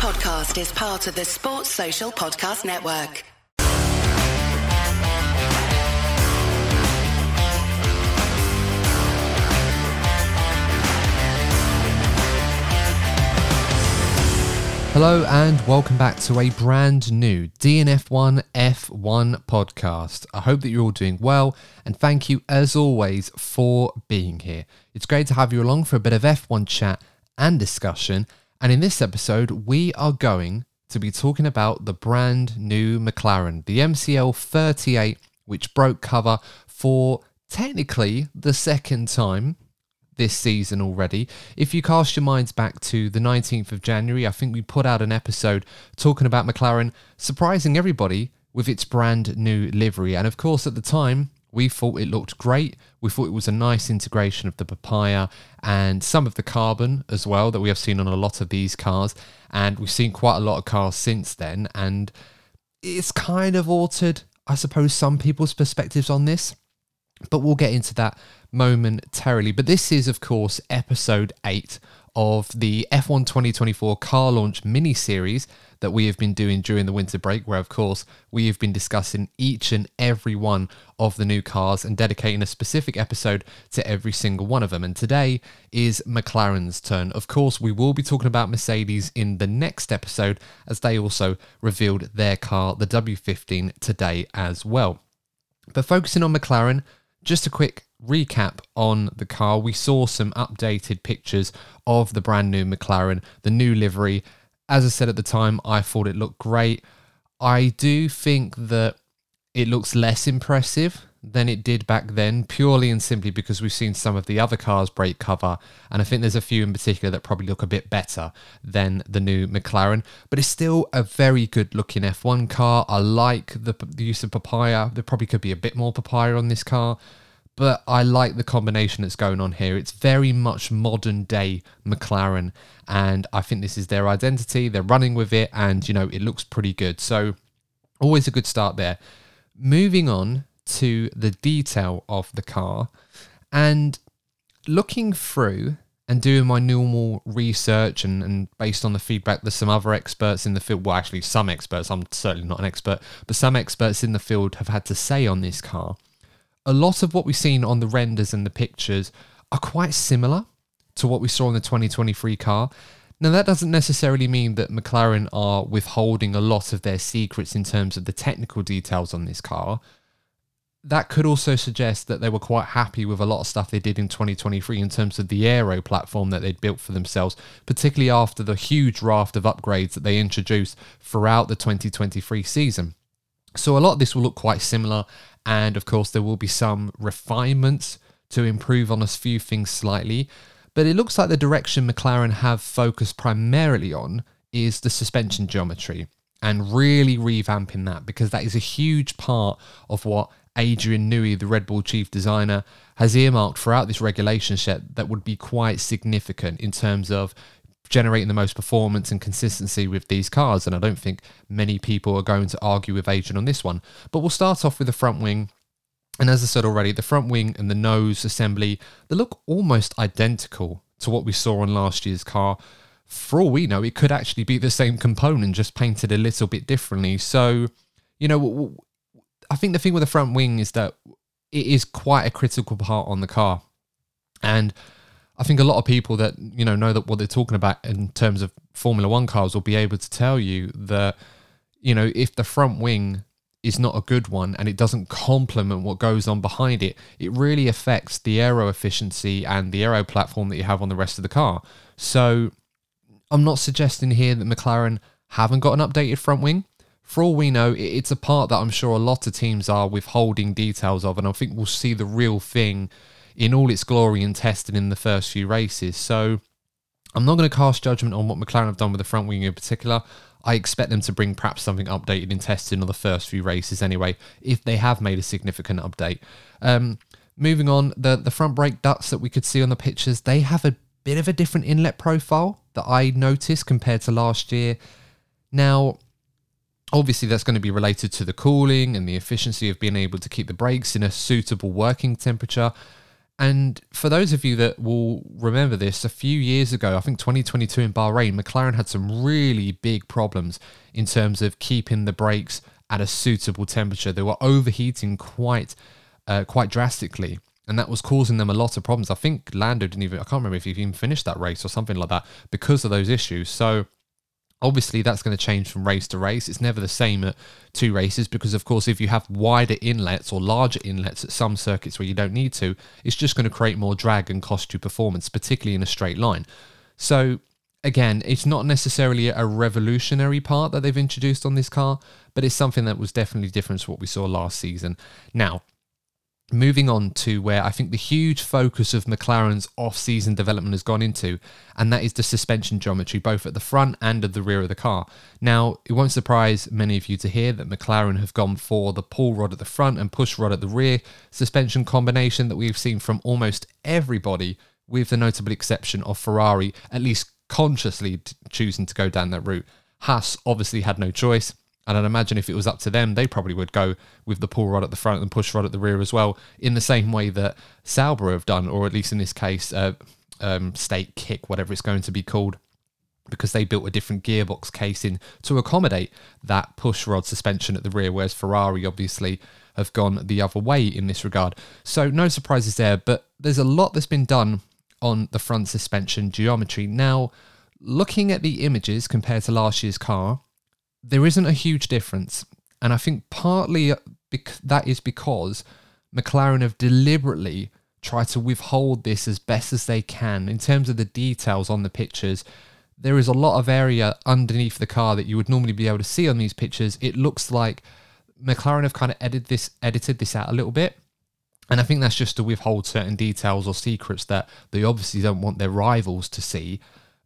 podcast is part of the Sports Social Podcast Network. Hello and welcome back to a brand new DNF1 F1 podcast. I hope that you're all doing well and thank you as always for being here. It's great to have you along for a bit of F1 chat and discussion. And in this episode, we are going to be talking about the brand new McLaren, the MCL 38, which broke cover for technically the second time this season already. If you cast your minds back to the 19th of January, I think we put out an episode talking about McLaren surprising everybody with its brand new livery. And of course, at the time, we thought it looked great. We thought it was a nice integration of the papaya and some of the carbon as well that we have seen on a lot of these cars. And we've seen quite a lot of cars since then. And it's kind of altered, I suppose, some people's perspectives on this. But we'll get into that momentarily. But this is, of course, episode 8 of the F1 2024 car launch mini series that we have been doing during the winter break, where, of course, we have been discussing each and every one of the new cars and dedicating a specific episode to every single one of them. And today is McLaren's turn. Of course, we will be talking about Mercedes in the next episode, as they also revealed their car, the W15, today as well. But focusing on McLaren, just a quick recap on the car. We saw some updated pictures of the brand new McLaren, the new livery. As I said at the time, I thought it looked great. I do think that it looks less impressive than it did back then, purely and simply because we've seen some of the other cars break cover, and I think there's a few in particular that probably look a bit better than the new McLaren. But it's still a very good looking F1 car. I like the, the use of papaya. There probably could be a bit more papaya on this car, but I like the combination that's going on here. It's very much modern day McLaren, and I think this is their identity. They're running with it, and you know, it looks pretty good. So, always a good start there. Moving on to the detail of the car and looking through and doing my normal research and, and based on the feedback that some other experts in the field, well, actually, some experts, I'm certainly not an expert, but some experts in the field have had to say on this car, a lot of what we've seen on the renders and the pictures are quite similar to what we saw in the 2023 car. Now, that doesn't necessarily mean that McLaren are withholding a lot of their secrets in terms of the technical details on this car that could also suggest that they were quite happy with a lot of stuff they did in 2023 in terms of the aero platform that they'd built for themselves, particularly after the huge raft of upgrades that they introduced throughout the 2023 season. So a lot of this will look quite similar, and of course, there will be some refinements to improve on a few things slightly. But it looks like the direction McLaren have focused primarily on is the suspension geometry and really revamping that because that is a huge part of what Adrian Newey, the Red Bull chief designer, has earmarked throughout this regulation set that would be quite significant in terms of generating the most performance and consistency with these cars. And I don't think many people are going to argue with Adrian on this one. But we'll start off with the front wing. And as I said already, the front wing and the nose assembly, they look almost identical to what we saw on last year's car. For all we know, it could actually be the same component, just painted a little bit differently. So, you know, I think the thing with the front wing is that it is quite a critical part on the car, and I think a lot of people that you know know that what they're talking about in terms of Formula One cars will be able to tell you that you know if the front wing is not a good one and it doesn't complement what goes on behind it, it really affects the aero efficiency and the aero platform that you have on the rest of the car. So I'm not suggesting here that McLaren haven't got an updated front wing for all we know, it's a part that I'm sure a lot of teams are withholding details of, and I think we'll see the real thing in all its glory and tested in the first few races. So I'm not going to cast judgment on what McLaren have done with the front wing in particular. I expect them to bring perhaps something updated in testing on the first few races anyway, if they have made a significant update. Um, moving on, the, the front brake ducts that we could see on the pictures, they have a bit of a different inlet profile that I noticed compared to last year. Now, Obviously, that's going to be related to the cooling and the efficiency of being able to keep the brakes in a suitable working temperature. And for those of you that will remember this, a few years ago, I think 2022 in Bahrain, McLaren had some really big problems in terms of keeping the brakes at a suitable temperature. They were overheating quite, uh, quite drastically, and that was causing them a lot of problems. I think Lando didn't even, I can't remember if he even finished that race or something like that because of those issues. So Obviously, that's going to change from race to race. It's never the same at two races because, of course, if you have wider inlets or larger inlets at some circuits where you don't need to, it's just going to create more drag and cost you performance, particularly in a straight line. So, again, it's not necessarily a revolutionary part that they've introduced on this car, but it's something that was definitely different to what we saw last season. Now, moving on to where I think the huge focus of McLaren's off-season development has gone into, and that is the suspension geometry, both at the front and at the rear of the car. Now, it won't surprise many of you to hear that McLaren have gone for the pull rod at the front and push rod at the rear suspension combination that we've seen from almost everybody, with the notable exception of Ferrari, at least consciously t- choosing to go down that route. Haas obviously had no choice. And I'd imagine if it was up to them, they probably would go with the pull rod at the front and push rod at the rear as well, in the same way that Sauber have done, or at least in this case, uh, um, Stake Kick, whatever it's going to be called, because they built a different gearbox casing to accommodate that push rod suspension at the rear, whereas Ferrari obviously have gone the other way in this regard. So no surprises there, but there's a lot that's been done on the front suspension geometry. Now, looking at the images compared to last year's car, there isn't a huge difference. And I think partly that is because McLaren have deliberately tried to withhold this as best as they can in terms of the details on the pictures. There is a lot of area underneath the car that you would normally be able to see on these pictures. It looks like McLaren have kind of edited this edited this out a little bit. And I think that's just to withhold certain details or secrets that they obviously don't want their rivals to see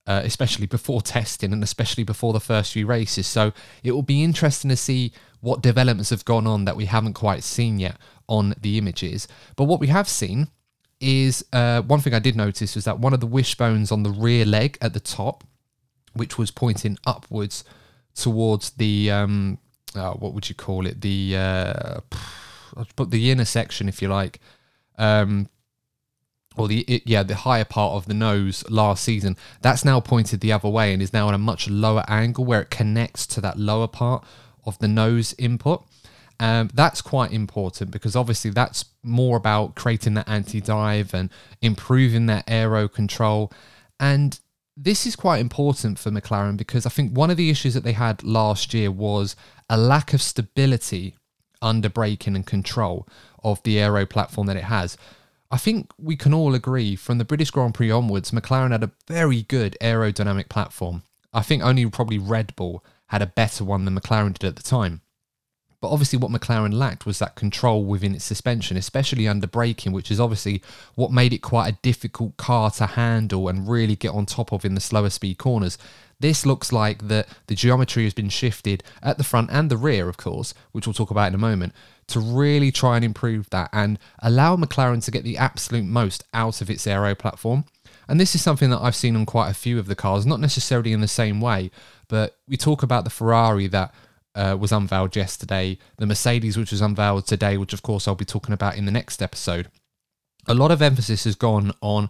uh, especially before testing and especially before the first few races. So it will be interesting to see what developments have gone on that we haven't quite seen yet on the images. But what we have seen is uh, one thing I did notice was that one of the wishbones on the rear leg at the top, which was pointing upwards towards the um, uh, what would you call it? The uh, but the inner section, if you like. Um, or the yeah the higher part of the nose last season that's now pointed the other way and is now on a much lower angle where it connects to that lower part of the nose input um, that's quite important because obviously that's more about creating that anti-dive and improving that aero control and this is quite important for McLaren because I think one of the issues that they had last year was a lack of stability under braking and control of the aero platform that it has. I think we can all agree from the British Grand Prix onwards, McLaren had a very good aerodynamic platform. I think only probably Red Bull had a better one than McLaren did at the time. But obviously, what McLaren lacked was that control within its suspension, especially under braking, which is obviously what made it quite a difficult car to handle and really get on top of in the slower speed corners. This looks like that the geometry has been shifted at the front and the rear, of course, which we'll talk about in a moment, to really try and improve that and allow McLaren to get the absolute most out of its aero platform. And this is something that I've seen on quite a few of the cars, not necessarily in the same way, but we talk about the Ferrari that uh, was unveiled yesterday, the Mercedes, which was unveiled today, which of course I'll be talking about in the next episode. A lot of emphasis has gone on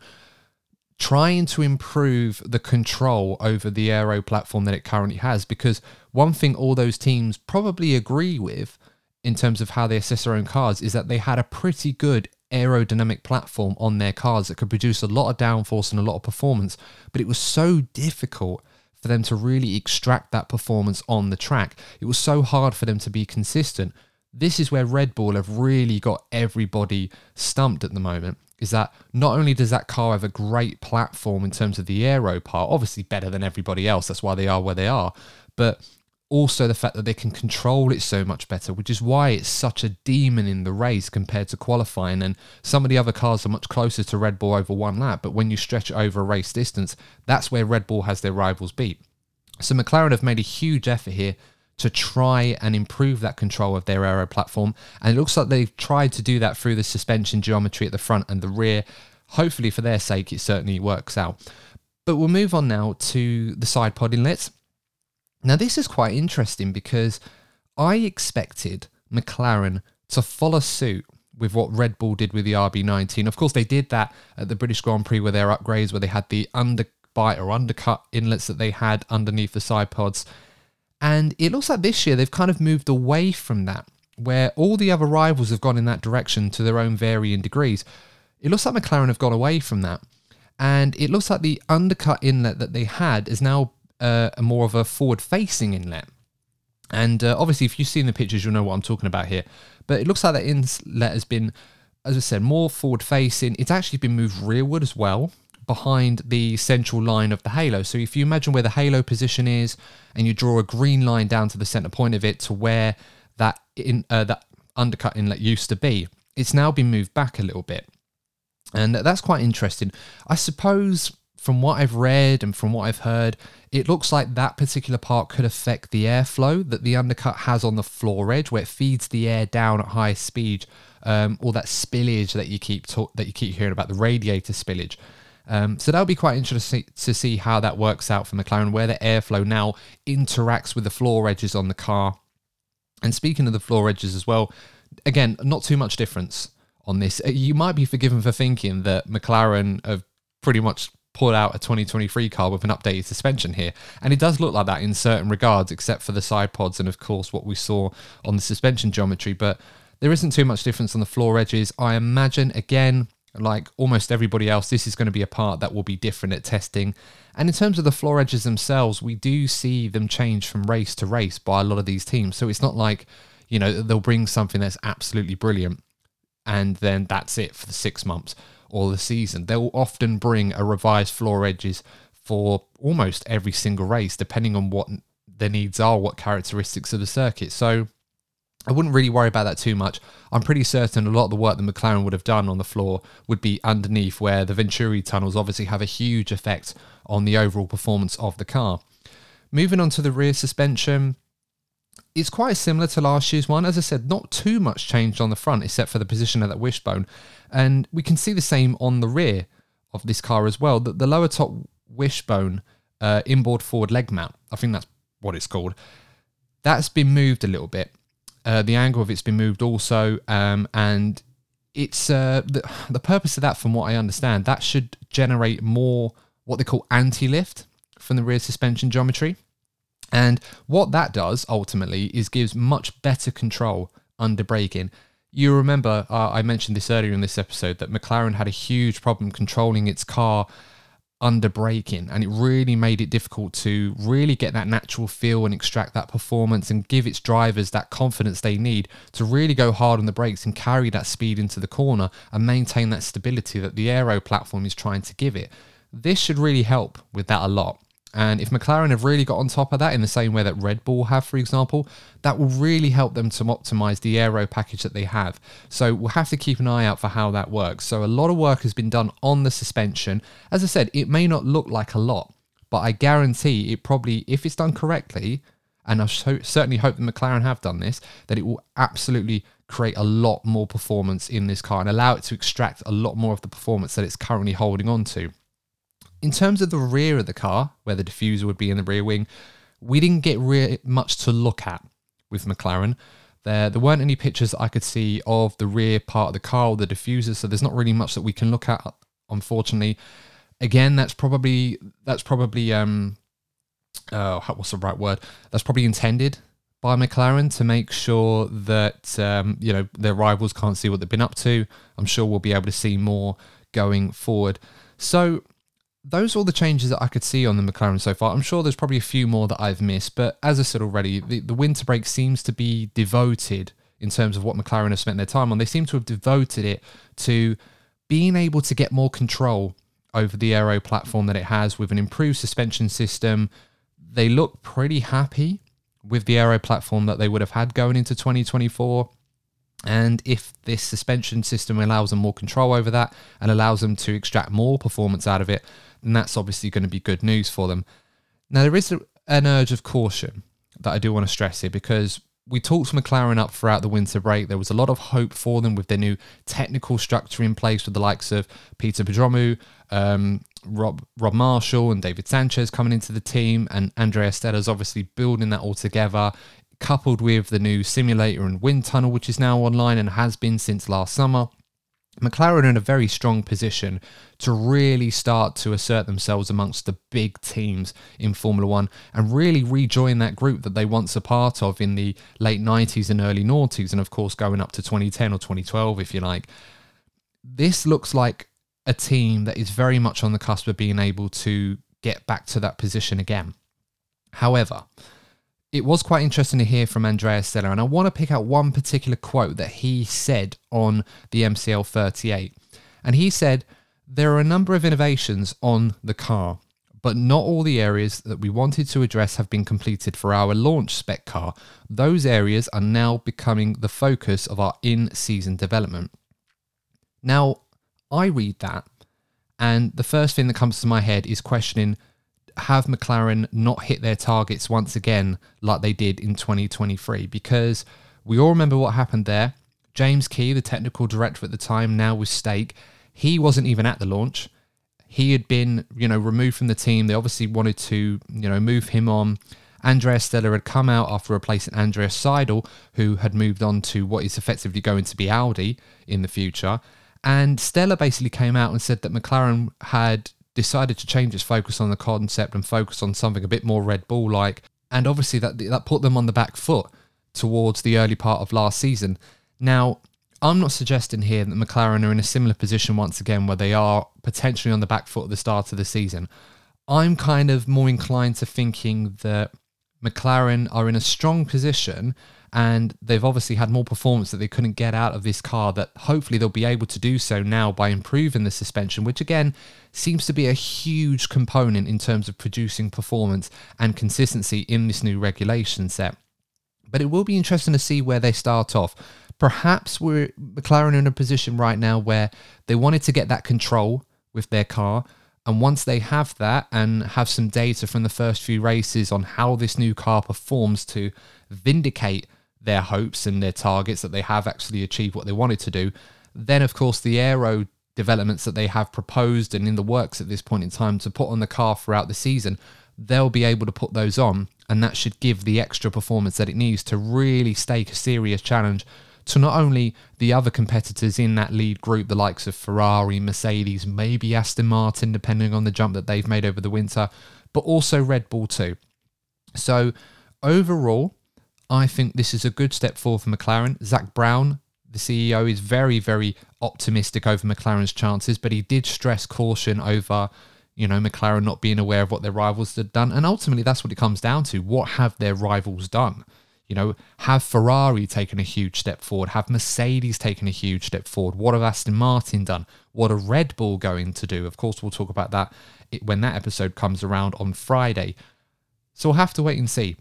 trying to improve the control over the aero platform that it currently has because one thing all those teams probably agree with in terms of how they assess their own cars is that they had a pretty good aerodynamic platform on their cars that could produce a lot of downforce and a lot of performance, but it was so difficult for them to really extract that performance on the track. It was so hard for them to be consistent. This is where Red Bull have really got everybody stumped at the moment. Is that not only does that car have a great platform in terms of the aero part, obviously better than everybody else, that's why they are where they are, but also the fact that they can control it so much better, which is why it's such a demon in the race compared to qualifying. And some of the other cars are much closer to Red Bull over one lap, but when you stretch it over a race distance, that's where Red Bull has their rivals beat. So McLaren have made a huge effort here to try and improve that control of their aero platform. And it looks like they've tried to do that through the suspension geometry at the front and the rear. Hopefully, for their sake, it certainly works out. But we'll move on now to the side pod inlets. Now, this is quite interesting because I expected McLaren to follow suit with what Red Bull did with the RB19. Of course, they did that at the British Grand Prix with their upgrades, where they had the underbite or undercut inlets that they had underneath the side pods. And it looks like this year they've kind of moved away from that, where all the other rivals have gone in that direction to their own varying degrees. It looks like McLaren have gone away from that. And it looks like the undercut inlet that they had is now uh, more of a forward facing inlet. And uh, obviously, if you've seen the pictures, you'll know what I'm talking about here. But it looks like that inlet has been, as I said, more forward facing. It's actually been moved rearward as well behind the central line of the halo. So if you imagine where the halo position is and you draw a green line down to the center point of it to where that in uh, that undercut inlet used to be, it's now been moved back a little bit. And that's quite interesting. I suppose from what I've read and from what I've heard, it looks like that particular part could affect the airflow that the undercut has on the floor edge, where it feeds the air down at high speed, um, or that spillage that you keep ta- that you keep hearing about, the radiator spillage. Um, so that'll be quite interesting to see how that works out for McLaren, where the airflow now interacts with the floor edges on the car. And speaking of the floor edges as well, again, not too much difference on this. Uh, you might be forgiven for thinking that McLaren have pretty much pulled out a 2023 car with an updated suspension here. And it does look like that in certain regards, except for the side pods and, of course, what we saw on the suspension geometry. But there isn't too much difference on the floor edges. I imagine, again, like almost everybody else, this is going to be a part that will be different at testing. And in terms of the floor edges themselves, we do see them change from race to race by a lot of these teams. So it's not like, you know, they'll bring something that's absolutely brilliant and then that's it for the six months or the season. They'll often bring a revised floor edges for almost every single race, depending on what their needs are, what characteristics of the circuit. So I wouldn't really worry about that too much. I'm pretty certain a lot of the work that McLaren would have done on the floor would be underneath, where the Venturi tunnels obviously have a huge effect on the overall performance of the car. Moving on to the rear suspension, it's quite similar to last year's one. As I said, not too much changed on the front except for the position of that wishbone. And we can see the same on the rear of this car as well. That the lower top wishbone uh, inboard forward leg mount, I think that's what it's called, that's been moved a little bit uh, the angle of it's been moved also, um, and it's uh, the the purpose of that, from what I understand, that should generate more what they call anti-lift from the rear suspension geometry. And what that does ultimately is gives much better control under braking. You remember uh, I mentioned this earlier in this episode that McLaren had a huge problem controlling its car under braking and it really made it difficult to really get that natural feel and extract that performance and give its drivers that confidence they need to really go hard on the brakes and carry that speed into the corner and maintain that stability that the aero platform is trying to give it. This should really help with that a lot. And if McLaren have really got on top of that in the same way that Red Bull have, for example, that will really help them to optimize the aero package that they have. So we'll have to keep an eye out for how that works. So a lot of work has been done on the suspension. As I said, it may not look like a lot, but I guarantee it probably, if it's done correctly, and I certainly hope that McLaren have done this, that it will absolutely create a lot more performance in this car and allow it to extract a lot more of the performance that it's currently holding on to. In terms of the rear of the car, where the diffuser would be in the rear wing, we didn't get re- much to look at with McLaren. There, there weren't any pictures I could see of the rear part of the car or the diffuser, so there's not really much that we can look at, unfortunately. Again, that's probably that's probably um, uh, what's the right word? That's probably intended by McLaren to make sure that um, you know their rivals can't see what they've been up to. I'm sure we'll be able to see more going forward. So those are all the changes that I could see on the McLaren so far. I'm sure there's probably a few more that I've missed, but as I said already, the, the winter break seems to be devoted in terms of what McLaren have spent their time on. They seem to have devoted it to being able to get more control over the aero platform that it has with an improved suspension system. They look pretty happy with the aero platform that they would have had going into 2024. And if this suspension system allows them more control over that and allows them to extract more performance out of it, then that's obviously going to be good news for them. Now, there is an urge of caution that I do want to stress here because we talked McLaren up throughout the winter break. There was a lot of hope for them with their new technical structure in place with the likes of Peter Prodromou, um, Rob Rob Marshall, and David Sanchez coming into the team, and Andrea Stella's obviously building that all together coupled with the new simulator and wind tunnel, which is now online and has been since last summer, McLaren in a very strong position to really start to assert themselves amongst the big teams in Formula One and really rejoin that group that they once a part of in the late 90s and early noughties, and of course going up to 2010 or 2012, if you like. This looks like a team that is very much on the cusp of being able to get back to that position again. However, it was quite interesting to hear from Andrea Stella, and I want to pick out one particular quote that he said on the MCL 38. And he said, There are a number of innovations on the car, but not all the areas that we wanted to address have been completed for our launch spec car. Those areas are now becoming the focus of our in season development. Now, I read that, and the first thing that comes to my head is questioning have McLaren not hit their targets once again like they did in 2023? Because we all remember what happened there. James Key, the technical director at the time, now with Stake, he wasn't even at the launch. He had been, you know, removed from the team. They obviously wanted to, you know, move him on. Andrea Stella had come out after replacing Andrea Seidl, who had moved on to what is effectively going to be Audi in the future. And Stella basically came out and said that McLaren had decided to change its focus on the concept and focus on something a bit more Red Bull like. And obviously, that, that put them on the back foot towards the early part of last season. Now, I'm not suggesting here that McLaren are in a similar position once again where they are potentially on the back foot at the start of the season. I'm kind of more inclined to thinking that McLaren are in a strong position and they've obviously had more performance that they couldn't get out of this car that hopefully they'll be able to do so now by improving the suspension which again seems to be a huge component in terms of producing performance and consistency in this new regulation set. But it will be interesting to see where they start off. Perhaps we're McLaren in a position right now where they wanted to get that control with their car. And once they have that and have some data from the first few races on how this new car performs to vindicate their hopes and their targets that they have actually achieved what they wanted to do. Then, of course, the aero developments that they have proposed and in the works at this point in time to put on the car throughout the season, they'll be able to put those on, and that should give the extra performance that it needs to really stake a serious challenge to not only the other competitors in that lead group, the likes of Ferrari, Mercedes, maybe Aston Martin, depending on the jump that they've made over the winter, but also Red Bull too. So, overall, I think this is a good step forward for McLaren. Zak Brown, the CEO, is very, very optimistic over McLaren's chances, but he did stress caution over, you know, McLaren not being aware of what their rivals had done. And ultimately, that's what it comes down to. What have their rivals done? You know, have Ferrari taken a huge step forward? Have Mercedes taken a huge step forward? What have Aston Martin done? What are Red Bull going to do? Of course, we'll talk about that when that episode comes around on Friday. So we'll have to wait and see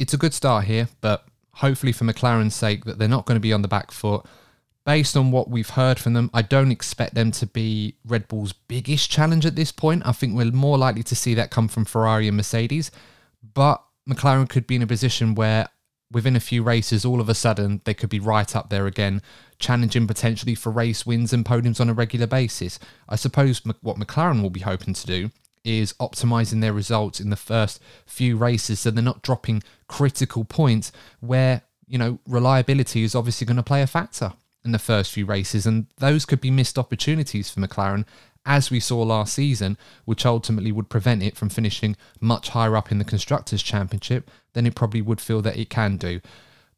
it's a good start here, but hopefully for McLaren's sake that they're not going to be on the back foot. Based on what we've heard from them, I don't expect them to be Red Bull's biggest challenge at this point. I think we're more likely to see that come from Ferrari and Mercedes. But McLaren could be in a position where within a few races, all of a sudden, they could be right up there again, challenging potentially for race wins and podiums on a regular basis. I suppose what McLaren will be hoping to do is optimizing their results in the first few races so they're not dropping critical points where, you know, reliability is obviously going to play a factor in the first few races. And those could be missed opportunities for McLaren, as we saw last season, which ultimately would prevent it from finishing much higher up in the Constructors' Championship than it probably would feel that it can do.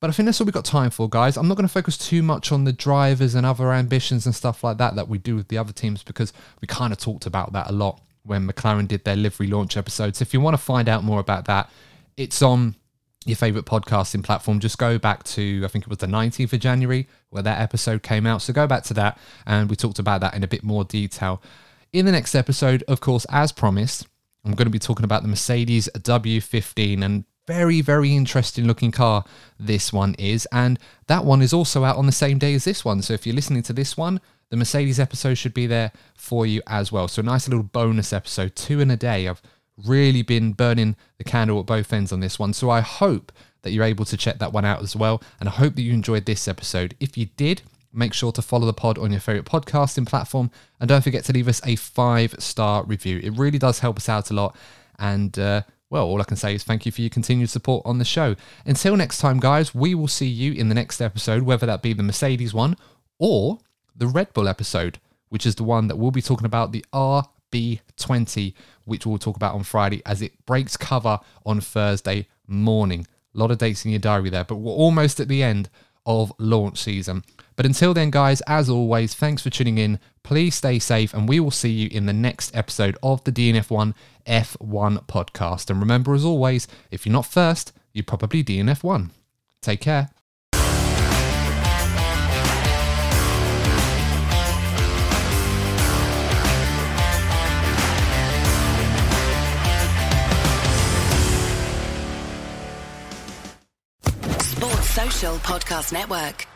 But I think that's all we've got time for, guys. I'm not going to focus too much on the drivers and other ambitions and stuff like that that we do with the other teams because we kind of talked about that a lot when McLaren did their livery launch episode. So if you want to find out more about that, it's on your favorite podcasting platform. Just go back to, I think it was the 19th of January where that episode came out. So go back to that and we talked about that in a bit more detail. In the next episode, of course, as promised, I'm going to be talking about the Mercedes W15 and very, very interesting looking car this one is. And that one is also out on the same day as this one. So if you're listening to this one, the Mercedes episode should be there for you as well. So, a nice little bonus episode, two in a day. I've really been burning the candle at both ends on this one. So, I hope that you're able to check that one out as well. And I hope that you enjoyed this episode. If you did, make sure to follow the pod on your favorite podcasting platform. And don't forget to leave us a five star review. It really does help us out a lot. And uh, well, all I can say is thank you for your continued support on the show. Until next time, guys, we will see you in the next episode, whether that be the Mercedes one or the Red Bull episode, which is the one that we'll be talking about the RB20, which we'll talk about on Friday as it breaks cover on Thursday morning. A lot of dates in your diary there, but we're almost at the end of launch season. But until then, guys, as always, thanks for tuning in. Please stay safe, and we will see you in the next episode of the DNF1 F1 podcast. And remember, as always, if you're not first, you're probably DNF1. Take care. Podcast Network.